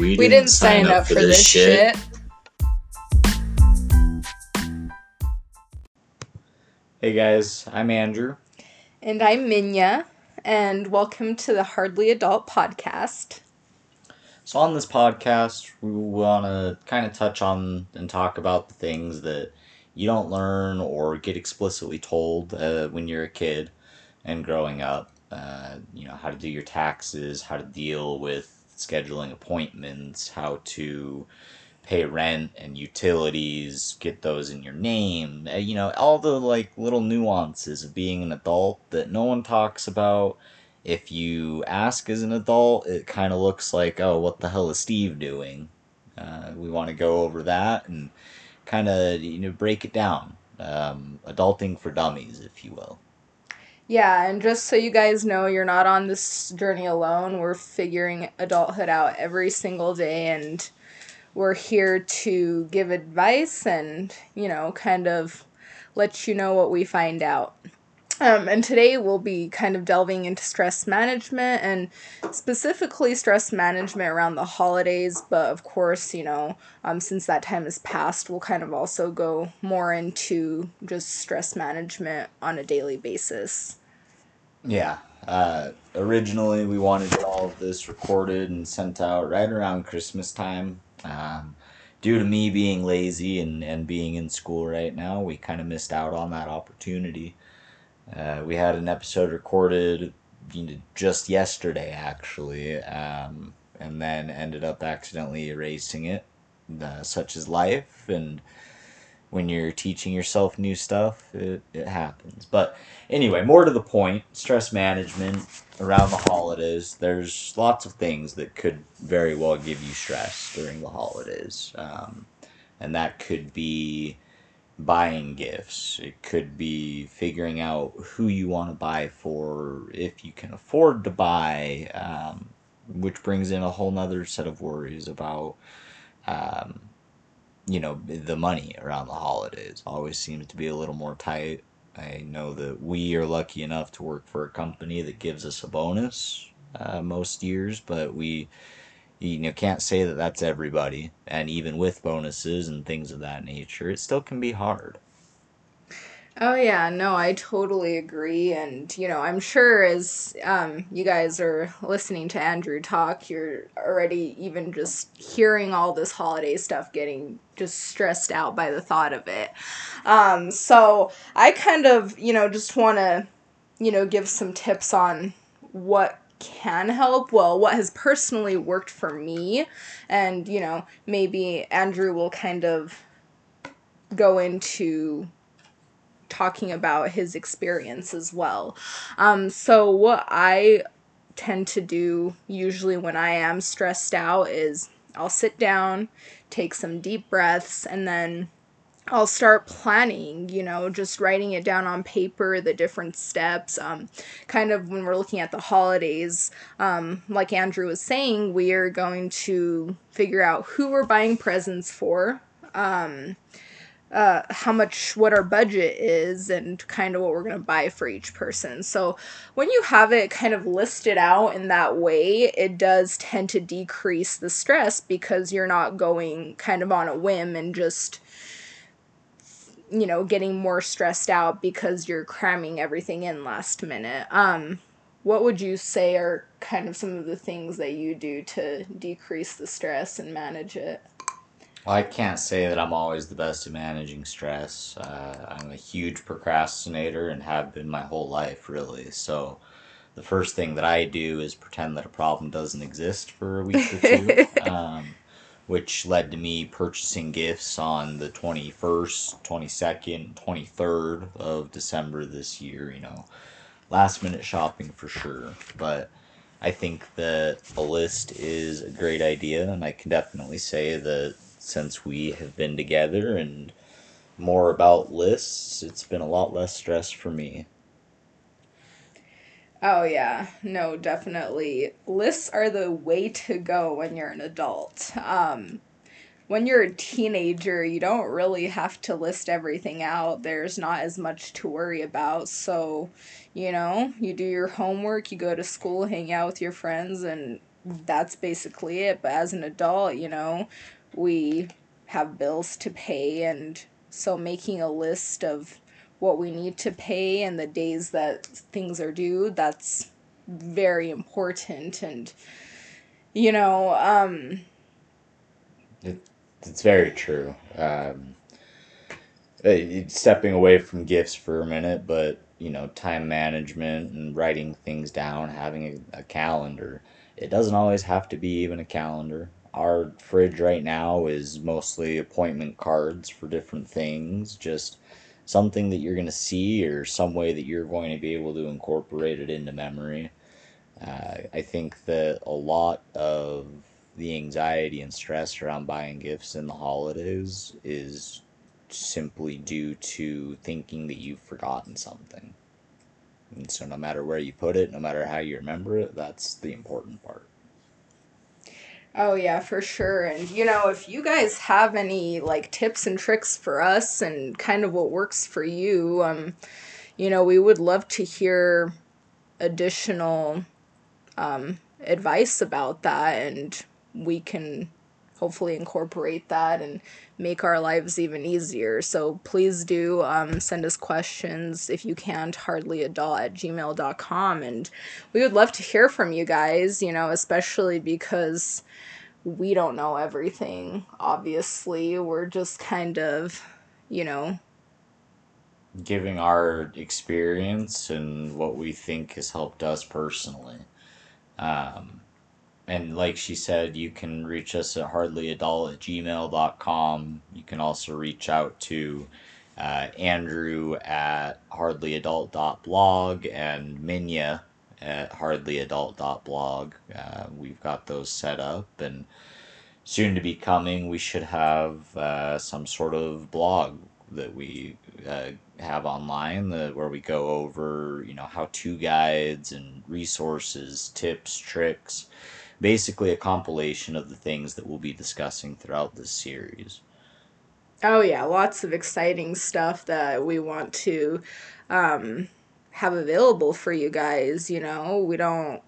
We, we didn't, sign, sign up, up, for, this, this shit. shit. Hey guys, I'm Andrew. And I'm Minja, and welcome to the Hardly Adult podcast. So, on this podcast, we want to kind of touch on and talk about the things that you don't learn or get explicitly told uh, when you're a kid and growing up. Uh, you know, how to do your taxes, how to deal with scheduling appointments, how to pay rent and utilities, get those in your name. Uh, you know, all the like little nuances of being an adult that no one talks about if you ask as an adult, it kind of looks like, oh, what the hell is Steve doing? Uh, we want to go over that and kind of you know break it down. Um, adulting for dummies, if you will. Yeah, and just so you guys know, you're not on this journey alone. We're figuring adulthood out every single day, and we're here to give advice and, you know, kind of let you know what we find out. Um, and today we'll be kind of delving into stress management and specifically stress management around the holidays. But of course, you know, um, since that time has passed, we'll kind of also go more into just stress management on a daily basis. Yeah. Uh, originally, we wanted all of this recorded and sent out right around Christmas time. Um, due to me being lazy and, and being in school right now, we kind of missed out on that opportunity. Uh, we had an episode recorded you know, just yesterday, actually, um, and then ended up accidentally erasing it. Uh, such is life, and when you're teaching yourself new stuff, it, it happens. But anyway, more to the point stress management around the holidays. There's lots of things that could very well give you stress during the holidays. Um, and that could be buying gifts. It could be figuring out who you want to buy for, if you can afford to buy, um, which brings in a whole nother set of worries about, um, you know, the money around the holidays. Always seems to be a little more tight. I know that we are lucky enough to work for a company that gives us a bonus uh, most years, but we you know can't say that that's everybody and even with bonuses and things of that nature it still can be hard oh yeah no i totally agree and you know i'm sure as um, you guys are listening to andrew talk you're already even just hearing all this holiday stuff getting just stressed out by the thought of it. Um, so i kind of you know just want to you know give some tips on what can help. Well what has personally worked for me and you know maybe andrew will kind of go into talking about his experience as well um, so what i tend to do usually when i am stressed out is i'll sit down take some deep breaths and then I'll start planning, you know, just writing it down on paper, the different steps. Um, kind of when we're looking at the holidays, um, like Andrew was saying, we are going to figure out who we're buying presents for, um, uh, how much, what our budget is, and kind of what we're going to buy for each person. So when you have it kind of listed out in that way, it does tend to decrease the stress because you're not going kind of on a whim and just you know, getting more stressed out because you're cramming everything in last minute. Um, what would you say are kind of some of the things that you do to decrease the stress and manage it? I can't say that I'm always the best at managing stress. Uh, I'm a huge procrastinator and have been my whole life, really. So, the first thing that I do is pretend that a problem doesn't exist for a week or two. um, which led to me purchasing gifts on the 21st, 22nd, 23rd of December this year, you know. Last minute shopping for sure, but I think that a list is a great idea, and I can definitely say that since we have been together and more about lists, it's been a lot less stress for me. Oh, yeah. No, definitely. Lists are the way to go when you're an adult. Um, when you're a teenager, you don't really have to list everything out. There's not as much to worry about. So, you know, you do your homework, you go to school, hang out with your friends, and that's basically it. But as an adult, you know, we have bills to pay, and so making a list of what we need to pay and the days that things are due, that's very important. And, you know, um, it, it's very true. Um, stepping away from gifts for a minute, but you know, time management and writing things down, having a, a calendar. It doesn't always have to be even a calendar. Our fridge right now is mostly appointment cards for different things, just something that you're going to see or some way that you're going to be able to incorporate it into memory. Uh, I think that a lot of the anxiety and stress around buying gifts in the holidays is simply due to thinking that you've forgotten something. And so, no matter where you put it, no matter how you remember it, that's the important part. Oh, yeah, for sure. And, you know, if you guys have any, like, tips and tricks for us and kind of what works for you, um, you know, we would love to hear additional um, advice about that. And we can hopefully incorporate that and make our lives even easier. So please do um, send us questions if you can to hardlyadult at gmail.com. And we would love to hear from you guys, you know, especially because we don't know everything, obviously. We're just kind of, you know, giving our experience and what we think has helped us personally. Um, and like she said, you can reach us at hardlyadult at gmail.com. You can also reach out to uh, Andrew at hardlyadult.blog and Minja at hardlyadult.blog. Uh, we've got those set up and soon to be coming, we should have uh, some sort of blog that we uh, have online that, where we go over, you know, how-to guides and resources, tips, tricks, basically a compilation of the things that we'll be discussing throughout this series. Oh yeah, lots of exciting stuff that we want to um, have available for you guys. You know, we don't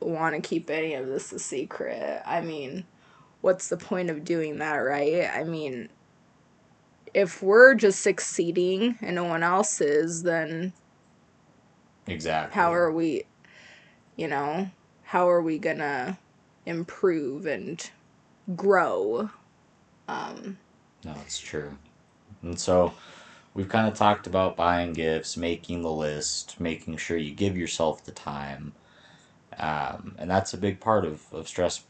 want to keep any of this a secret. I mean, what's the point of doing that, right? I mean, if we're just succeeding and no one else is, then exactly how are we, you know, how are we gonna improve and grow? Um, no, it's true. And so we've kind of talked about buying gifts, making the list, making sure you give yourself the time. Um, and that's a big part of, of stress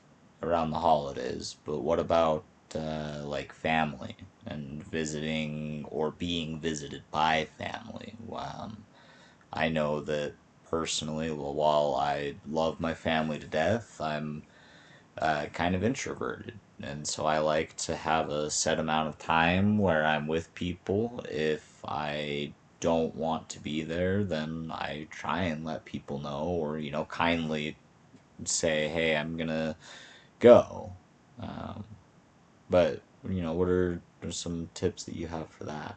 around the holidays. But what about uh, like family and visiting or being visited by family? Um, I know that personally, while I love my family to death, I'm uh, kind of introverted. And so I like to have a set amount of time where I'm with people. If I don't want to be there, then I try and let people know or, you know, kindly say, hey, I'm going to go. Um, but, you know, what are, are some tips that you have for that?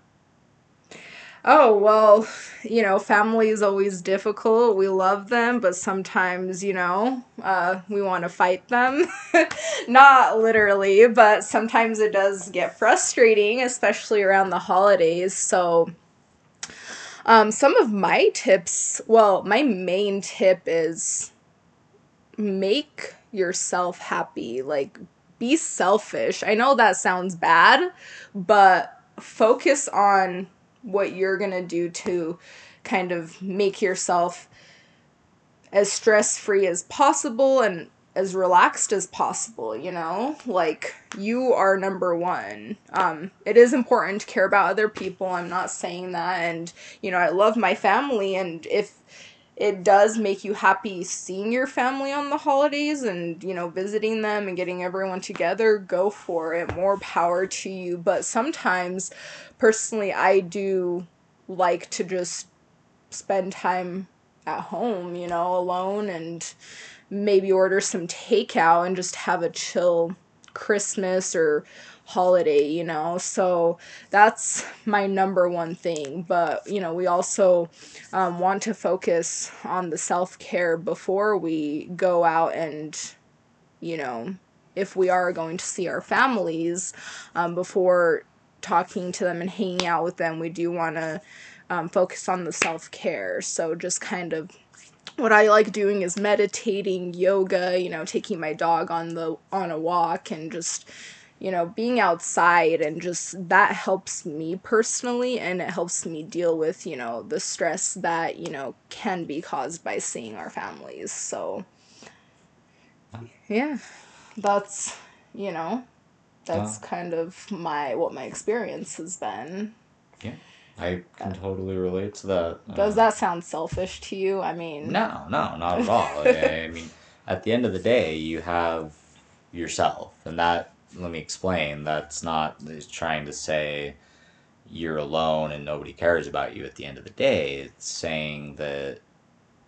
Oh, well, you know, family is always difficult. We love them, but sometimes, you know, uh, we want to fight them. Not literally, but sometimes it does get frustrating, especially around the holidays. So, um, some of my tips, well, my main tip is make yourself happy. Like, be selfish. I know that sounds bad, but focus on what you're going to do to kind of make yourself as stress free as possible and as relaxed as possible, you know? Like you are number 1. Um it is important to care about other people. I'm not saying that and you know, I love my family and if it does make you happy seeing your family on the holidays and you know visiting them and getting everyone together. Go for it. More power to you. But sometimes personally i do like to just spend time at home you know alone and maybe order some takeout and just have a chill christmas or holiday, you know. So that's my number one thing. But, you know, we also um, want to focus on the self care before we go out and you know, if we are going to see our families um, before talking to them and hanging out with them, we do want to um, focus on the self care. So just kind of what I like doing is meditating, yoga, you know, taking my dog on the on a walk and just you know, being outside and just that helps me personally and it helps me deal with, you know, the stress that, you know, can be caused by seeing our families. So yeah. That's, you know, that's kind of my what my experience has been. Yeah. I can totally relate to that. Does uh, that sound selfish to you? I mean, No, no, not at all. I, I mean, at the end of the day, you have yourself, and that let me explain. That's not trying to say you're alone and nobody cares about you. At the end of the day, it's saying that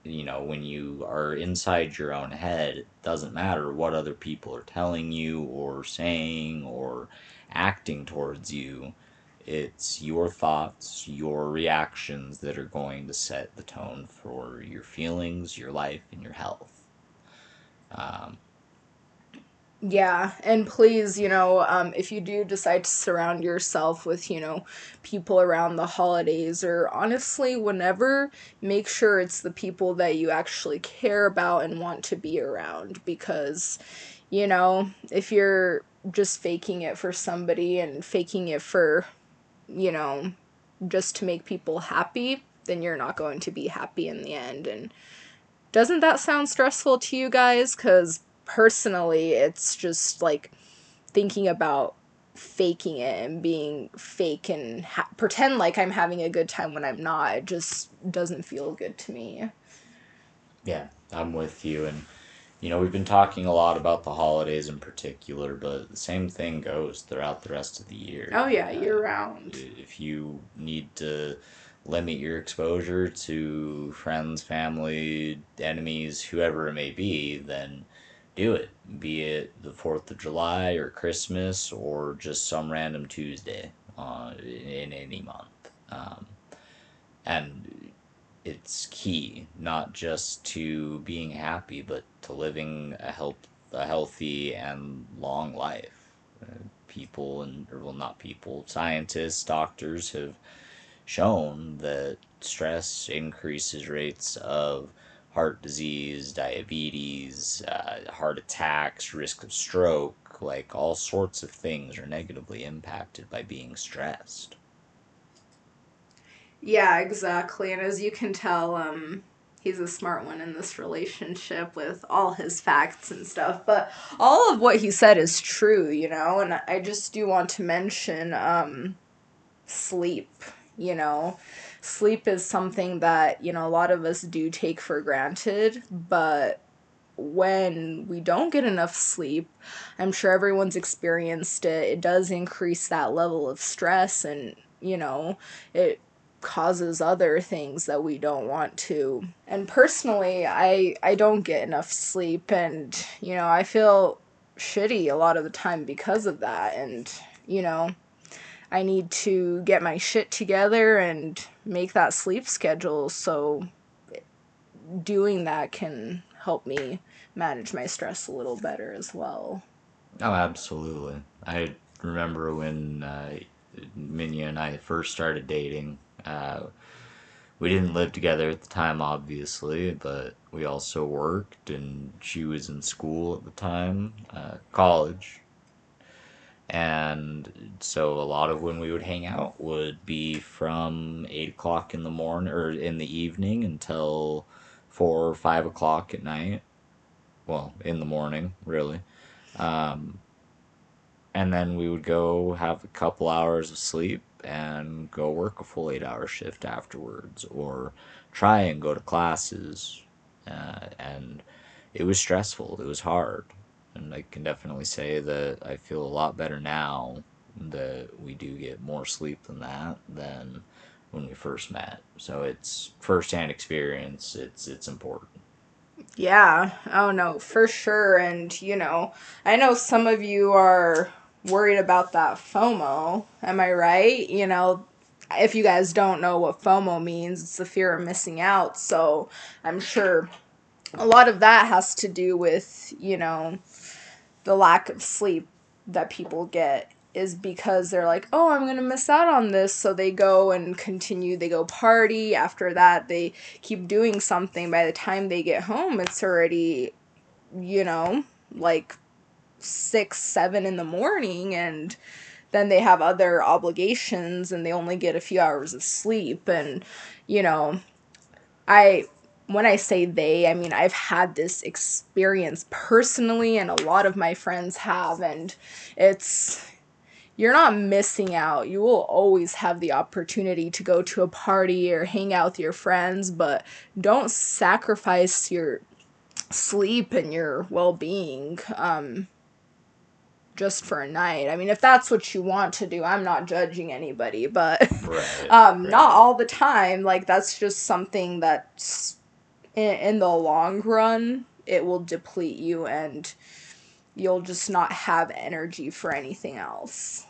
you know when you are inside your own head, it doesn't matter what other people are telling you or saying or acting towards you. It's your thoughts, your reactions that are going to set the tone for your feelings, your life, and your health. Um, Yeah, and please, you know, um, if you do decide to surround yourself with, you know, people around the holidays or honestly, whenever, make sure it's the people that you actually care about and want to be around because, you know, if you're just faking it for somebody and faking it for, you know, just to make people happy, then you're not going to be happy in the end. And doesn't that sound stressful to you guys? Because personally, it's just like thinking about faking it and being fake and ha- pretend like I'm having a good time when I'm not. It just doesn't feel good to me. yeah, I'm with you. And, you know, we've been talking a lot about the holidays in particular, but the same thing goes throughout the rest of the year. Oh, yeah, Uh, year round. if you need to limit your exposure to friends, family, enemies, whoever it may be, then do it. Be it the 4th of July or Christmas or just some random Tuesday uh, in any month. Um, and it's key, not just to being happy, but to living a, health, a healthy and long life. Uh, people, and or well, not people, scientists, doctors have shown that stress increases rates of heart disease, diabetes, uh, heart attacks, risk of stroke, like all sorts of things are negatively impacted by being stressed. Yeah, exactly. And as you can tell, um, he's a smart one in this relationship with all his facts and stuff. But all of what he said is true, you know. And I just do want to mention um, sleep. You know, sleep is something that you know a lot of us do take for granted, but when we don't get enough sleep, I'm sure everyone's experienced it. It does increase that level of stress and, you know, it causes other things that we don't want to. And personally, I I don't get enough sleep and, you know, I feel shitty a lot of the time because of that and, you know, I need to get my shit together and make that sleep schedule so doing that can help me manage my stress a little better as well. Oh, absolutely. I remember when uh, Minja and I first started dating. Uh, we didn't live together at the time, obviously, but we also worked, and she was in school at the time, uh, college. And so a lot of when we would hang out would be from 8 o'clock in the morning or in the evening until 4 or 5 o'clock at night. Well, in the morning, really. Um, and then we would go have a couple hours of sleep and go work a full eight hour shift afterwards or try and go to classes uh, and it was stressful it was hard. And i can definitely say that i feel a lot better now that we do get more sleep than that than when we first met. So it's first-hand experience it's it's important. Yeah, oh no, for sure. And, you know, I know some of you are worried about that FOMO. Am I right? You know, if you guys don't know what FOMO means, it's the fear of missing out. So I'm sure a lot of that has to do with, you know, the lack of sleep that people get is because they're like, oh, I'm going to miss out on this. So they go and continue, they go party. After that, they keep doing something. By the time they get home, it's already, you know, like six, seven in the morning. And then they have other obligations and they only get a few hours of sleep. And, you know, I when I say they, I mean I've had this experience personally and a lot of my friends have and it's you're not missing out. You will always have the opportunity to go to a party or hang out with your friends, but don't sacrifice your sleep and your well-being um just for a night. I mean, if that's what you want to do, I'm not judging anybody, but right, um, right. not all the time. Like that's just something that's in, in the long run, it will deplete you and you'll just not have energy for anything else.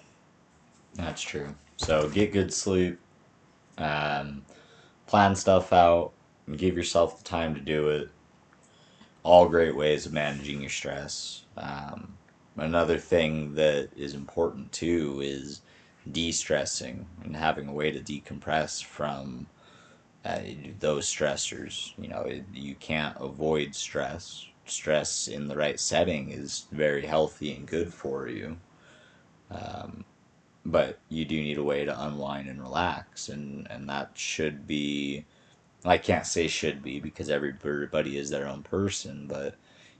That's true. So get good sleep, um, plan stuff out, and give yourself the time to do it. All great ways of managing your stress. Um, another thing that is important too is de-stressing and having a way to decompress from uh, those stressors. You know, you can't avoid stress. Stress in the right setting is very healthy and good for you. Um, but you do need a way to unwind and relax, and, and that should be. I can't say should be because everybody is their own person, but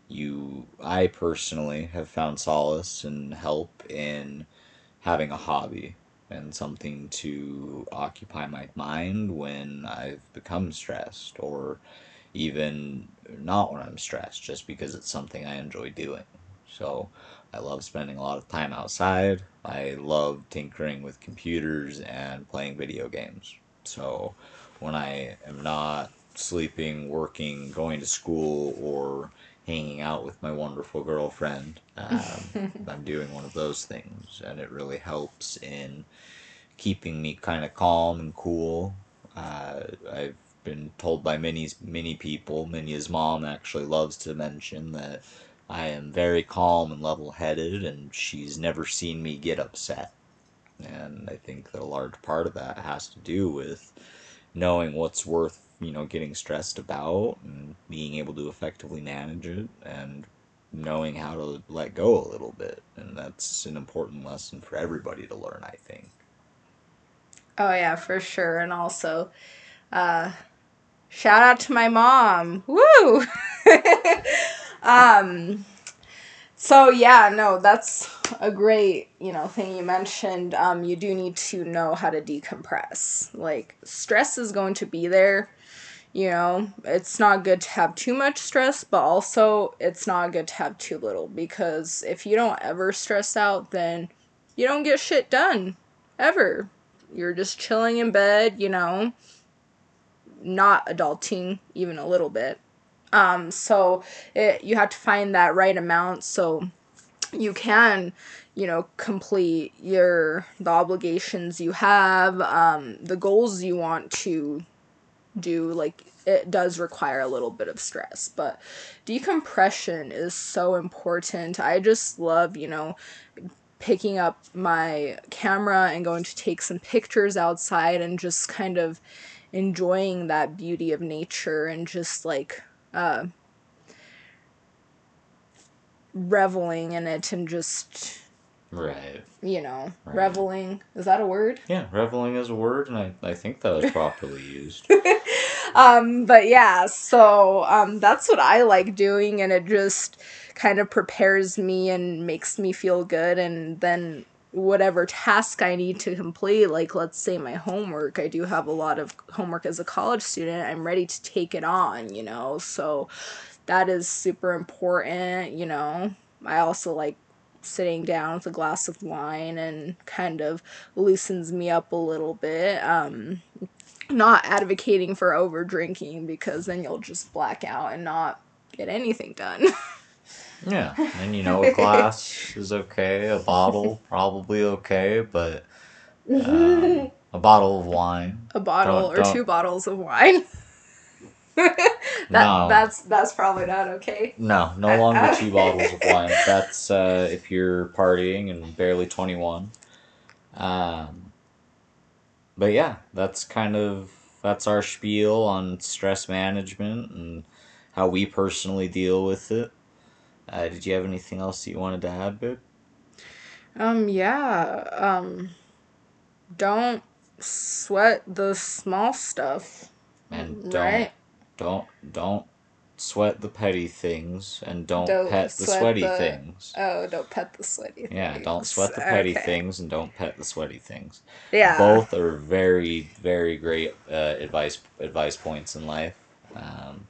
you I personally have found solace and help in having a hobby and something to occupy my mind when I've become stressed or even not when I'm stressed just because it's something I enjoy doing. So I love spending a lot of time outside. I love tinkering with computers and playing video games. So when I am not sleeping, working, going to school, or hanging out with my wonderful girlfriend. Um, I'm doing one of those things, and it really helps in keeping me kind of calm and cool. Uh, I've been told by many many people, Minja's mom actually loves to mention that I am very calm and level headed, and she's never seen me get upset. And I think that a large part of that has to do with knowing what's worth you know getting stressed about and being able to effectively manage it and knowing how to let go a little bit and that's an important lesson for everybody to learn i think oh yeah for sure and also uh shout out to my mom woo um so yeah, no, that's a great, you know, thing you mentioned. Um, you do need to know how to decompress. Like stress is going to be there. You know, it's not good to have too much stress, but also it's not good to have too little because if you don't ever stress out, then you don't get shit done ever. You're just chilling in bed, you know, not adulting even a little bit. Um, so it, you have to find that right amount so you can you know complete your the obligations you have um, the goals you want to do like it does require a little bit of stress but decompression is so important. I just love you know picking up my camera and going to take some pictures outside and just kind of enjoying that beauty of nature and just like uh, reveling in it and just right. you know right. reveling. Is that a word? Yeah reveling is a word and i, I think that was properly used um but yeah so um that's what i like doing and it just kind of prepares me and makes me feel good and then whatever task I need to complete, like let's say my homework, I do have a lot of homework as a college student, I'm ready to take it on, you know, so that is super important, you know. I also like sitting down with a glass of wine and kind of loosens me up a little bit. Um, not advocating for over drinking because then you'll just black out and not get anything done. Yeah, and you know, a glass is okay, a bottle probably okay, but um, a bottle of wine. A bottle don't, or don't, two bottles of wine. that No. that's that's probably not okay. No, no longer two bottles of wine. That's uh, if you're partying and barely 21. Um, but yeah, that's kind of that's our spiel on stress management and how we personally deal with it. Uh, did you have anything else that you wanted to add, babe? Um yeah, um don't sweat the small stuff. And don't Right? don't don't sweat the petty things and don't, Don't pet the sweaty the- things. Oh, don't pet the sweaty things. Yeah, don't sweat the petty Okay. things and don't pet the sweaty things. Yeah. Both are very, very great uh, advice advice points in life. Um,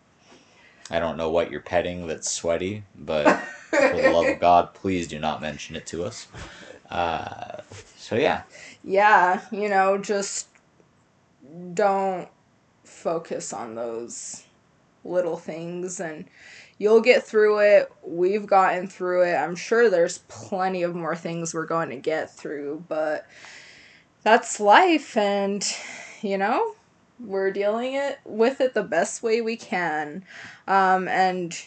I don't know what you're petting that's sweaty, but for the love of God, please do not mention it to us. Uh, so yeah, yeah, you know, just don't focus on those little things and you'll get through it. We've gotten through it. I'm sure there's plenty of more things we're going to get through, but that's life and you know, we're dealing it with it the best way we can. Um and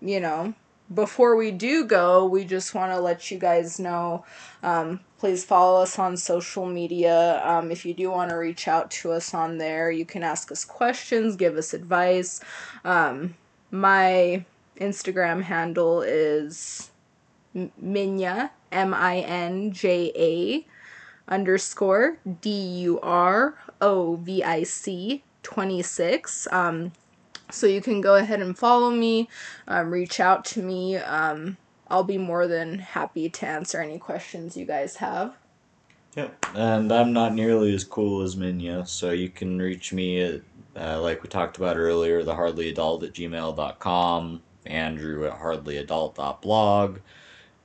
you know, before we do go, we just want to let you guys know um, please follow us on social media. Um, if you do want to reach out to us on there, you can ask us questions, give us advice. Um, my Instagram handle is Minja, M I N J A underscore D U R O V I C 26. Um, so you can go ahead and follow me, um, reach out to me. Um, I'll be more than happy to answer any questions you guys have. Yep. And I'm not nearly as cool as Minja, so you can reach me at, uh, like we talked about earlier, the hardlyadult at gmail.com, Andrew at hardlyadult.blog,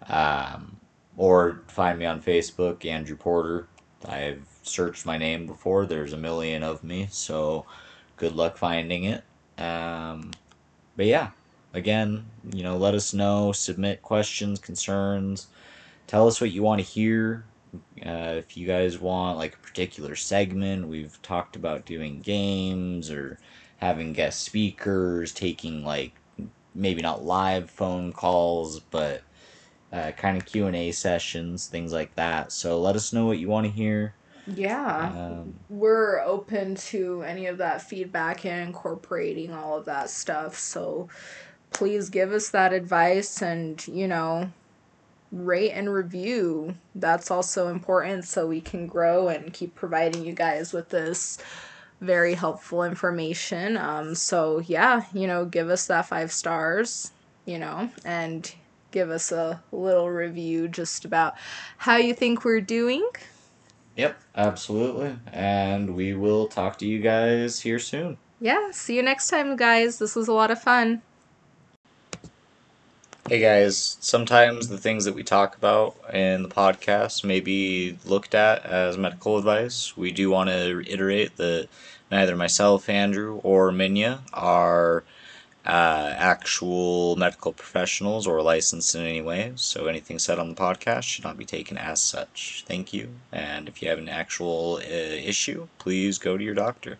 um, or find me on Facebook, Andrew Porter. I've searched my name before, there's a million of me, so good luck finding it. Um, but yeah, again, you know, let us know, submit questions, concerns, tell us what you want to hear. Uh, if you guys want like a particular segment, we've talked about doing games or having guest speakers, taking like maybe not live phone calls, but uh, kind of Q and A sessions, things like that. So let us know what you want to hear. Yeah. Um, We're open to any of that feedback and incorporating all of that stuff. So please give us that advice and, you know, rate and review. That's also important so we can grow and keep providing you guys with this very helpful information. Um, so, yeah, you know, give us that five stars, you know, and give us a little review just about how you think we're doing. Yep, absolutely. And we will talk to you guys here soon. Yeah, see you next time, guys. This was a lot of fun. Hey guys, sometimes the things that we talk about in the podcast may be looked at as medical advice. We do want to reiterate that neither myself, Andrew, or Minja are uh, actual medical professionals or licensed in any way, so anything said on the podcast should not be taken as such. Thank you, and if you have an actual uh, issue, please go to your doctor.